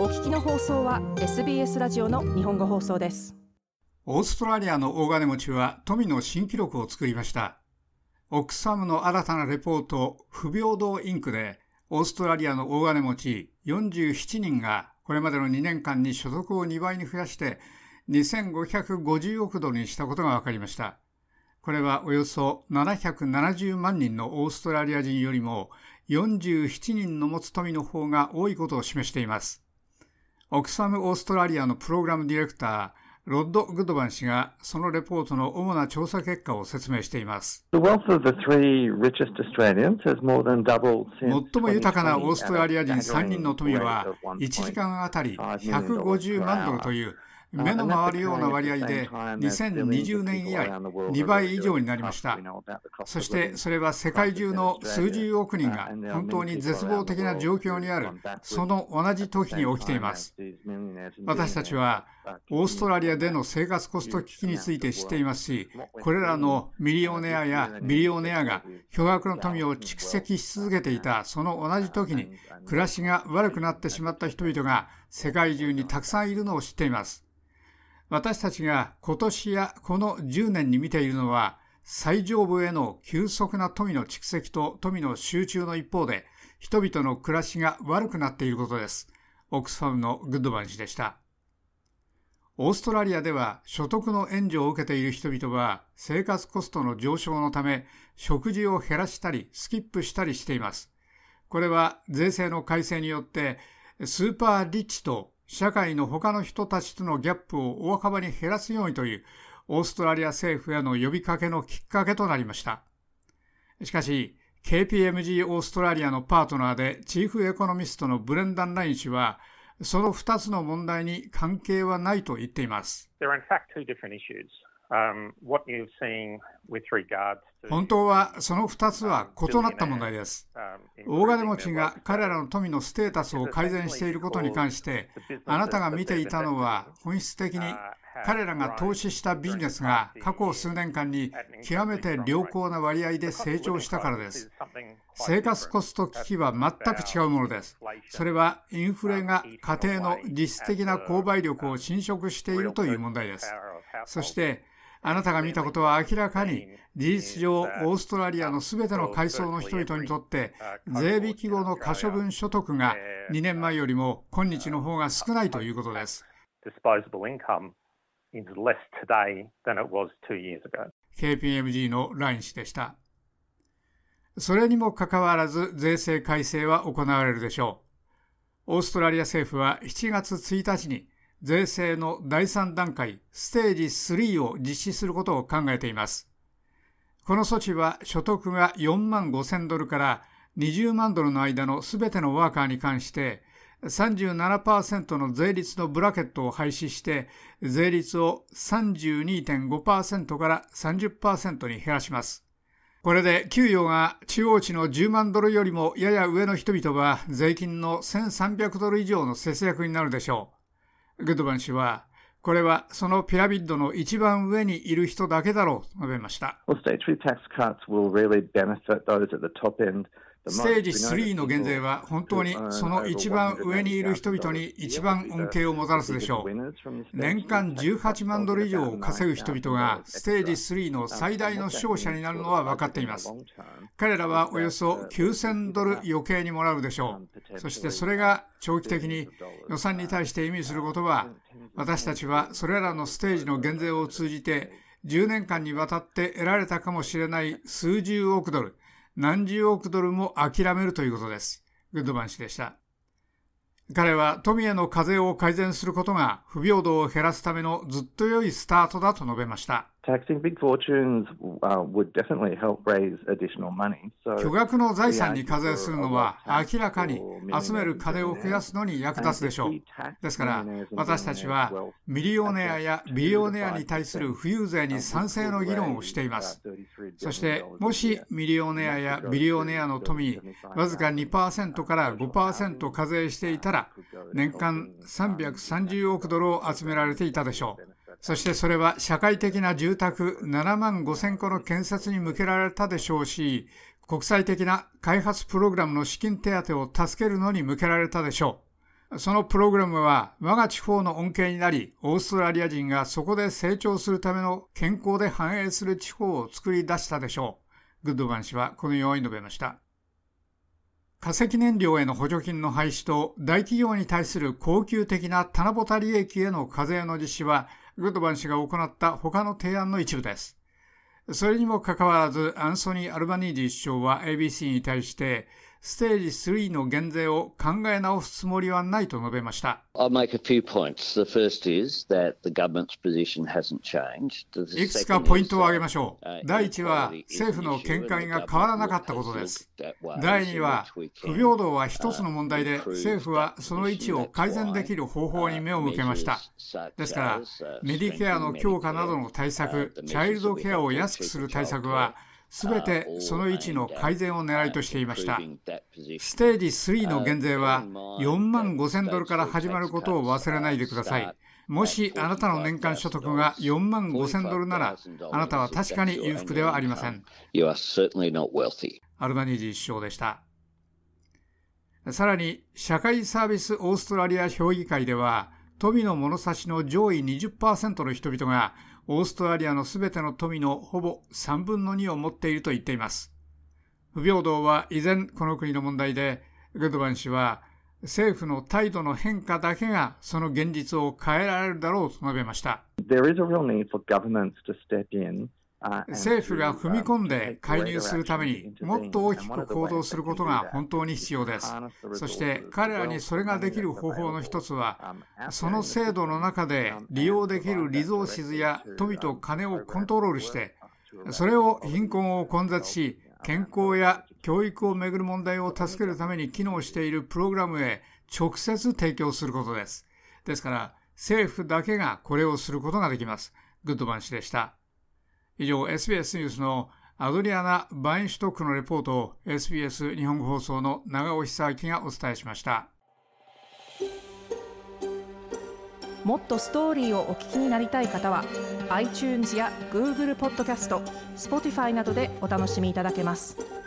お聞きの放送は SBS ラジオの日本語放送ですオーストラリアの大金持ちは富の新記録を作りましたオックスファムの新たなレポート不平等インクでオーストラリアの大金持ち47人がこれまでの2年間に所得を2倍に増やして2550億ドルにしたことが分かりました。これはおよそ770万人のオーストラリア人よりも47人の持つ富の方が多いことを示しています。オクサムオーストラリアのプログラムディレクター、ロッド・グッドバン氏がそのレポートの主な調査結果を説明しています。最も豊かなオーストラリア人3人の富は1時間あたり150万ドルという目の回るような割合で2020年以来2倍以上になりました。そしてそれは世界中の数十億人が本当に絶望的な状況にあるその同じ時に起きています。私たちはオーストラリアでの生活コスト危機について知っていますし、これらのミリオネアやビリオネアが巨額の富を蓄積し続けていたその同じ時に暮らしが悪くなってしまった人々が世界中にたくさんいるのを知っています。私たちが今年やこの10年に見ているのは、最上部への急速な富の蓄積と富の集中の一方で、人々の暮らしが悪くなっていることです。オックスファムのグッドバン氏でした。オーストラリアでは所得の援助を受けている人々は生活コストの上昇のため食事を減らしたりスキップしたりしています。これは税制の改正によってスーパーリッチと社会の他の人たちとのギャップを大幅に減らすようにというオーストラリア政府への呼びかけのきっかけとなりました。しかし、KPMG オーストラリアのパートナーでチーフエコノミストのブレンダン・ライン氏は、その2つの問題に関係はないと言っています。本当はその2つは異なった問題です。大金持ちが彼らの富のステータスを改善していることに関して、あなたが見ていたのは本質的に彼らが投資したビジネスが過去数年間に極めて良好な割合で成長したからです。生活コスト危機は全く違うものです。それはインフレが家庭の実質的な購買力を侵食しているという問題です。そしてあなたが見たことは明らかに事実上オーストラリアのすべての階層の人々にとって税引き後の可処分所得が2年前よりも今日の方が少ないということです。KPMG のライン氏でした。それにもかかわらず税制改正は行われるでしょう。オーストラリア政府は7月1日に税制の第3段階ステージ3を実施することを考えています。この措置は所得が4万5000ドルから20万ドルの間のすべてのワーカーに関して37%の税率のブラケットを廃止して税率を32.5%から30%に減らします。これで給与が中央値の10万ドルよりもやや上の人々は税金の1300ドル以上の節約になるでしょう。グッドバン氏は、これはそのピラミッドの一番上にいる人だけだろうと述べました。ステージ3の減税は本当にその一番上にいる人々に一番恩恵をもたらすでしょう。年間18万ドル以上を稼ぐ人々がステージ3の最大の勝者になるのは分かっています。彼らはおよそ9000ドル余計にもらうでしょう。そしてそれが長期的に予算に対して意味することは、私たちはそれらのステージの減税を通じて10年間にわたって得られたかもしれない数十億ドル、何十億ドルも諦めるということです。グッドマン氏でした。彼は富への課税を改善することが不平等を減らすためのずっと良いスタートだと述べました。巨額の財産に課税するのは明らかに集める金を増やすのに役立つでしょう。ですから私たちはミリオネアやビリオネアに対する富裕税に賛成の議論をしています。そしてもしミリオネアやビリオネアの富にわずか2%から5%課税していたら年間330億ドルを集められていたでしょう。そしてそれは社会的な住宅7万5000個の建設に向けられたでしょうし、国際的な開発プログラムの資金手当を助けるのに向けられたでしょうそのプログラムは我が地方の恩恵になり、オーストラリア人がそこで成長するための健康で繁栄する地方を作り出したでしょう。グッドバン氏はこのように述べました。化石燃料への補助金の廃止と大企業に対する恒久的な棚ぼた利益への課税の実施は、グッドバン氏が行った他の提案の一部です。それにもかかわらず、アンソニー・アルバニージー首相は ABC に対して、ステージ3の減税を考え直すつもりはないと述べました。いくつかポイントを挙げましょう。第1は政府の見解が変わらなかったことです。第2は不平等は一つの問題で政府はその位置を改善できる方法に目を向けました。ですからメディケアの強化などの対策、チャイルドケアを安くする対策はすべてその位置の改善を狙いとしていました。ステージ3の減税は4万5000ドルから始まることを忘れないでください。もしあなたの年間所得が4万5000ドルなら、あなたは確かに裕福ではありません。アルバニージー首相でした。さらに、社会サービスオーストラリア評議会では、富の物差しの上位20%の人々がオーストラリアのすべての富のほぼ3分の2を持っていると言っています。不平等は依然この国の問題で、グッドバン氏は政府の態度の変化だけがその現実を変えられるだろうと述べました。政府が踏み込んで介入するためにもっと大きく行動することが本当に必要です。そして彼らにそれができる方法の一つは、その制度の中で利用できるリゾーシズや富と金をコントロールして、それを貧困を根絶し、健康や教育をめぐる問題を助けるために機能しているプログラムへ直接提供することです。ですから、政府だけがこれをすることができます。グッドバン氏でした。以上、SBS ニュースのアドリアナ・バインシュトックのレポートを SBS 日本語放送の長尾久明がお伝えしました。もっとストーリーをお聞きになりたい方は iTunes や Google ポッドキャスト Spotify などでお楽しみいただけます。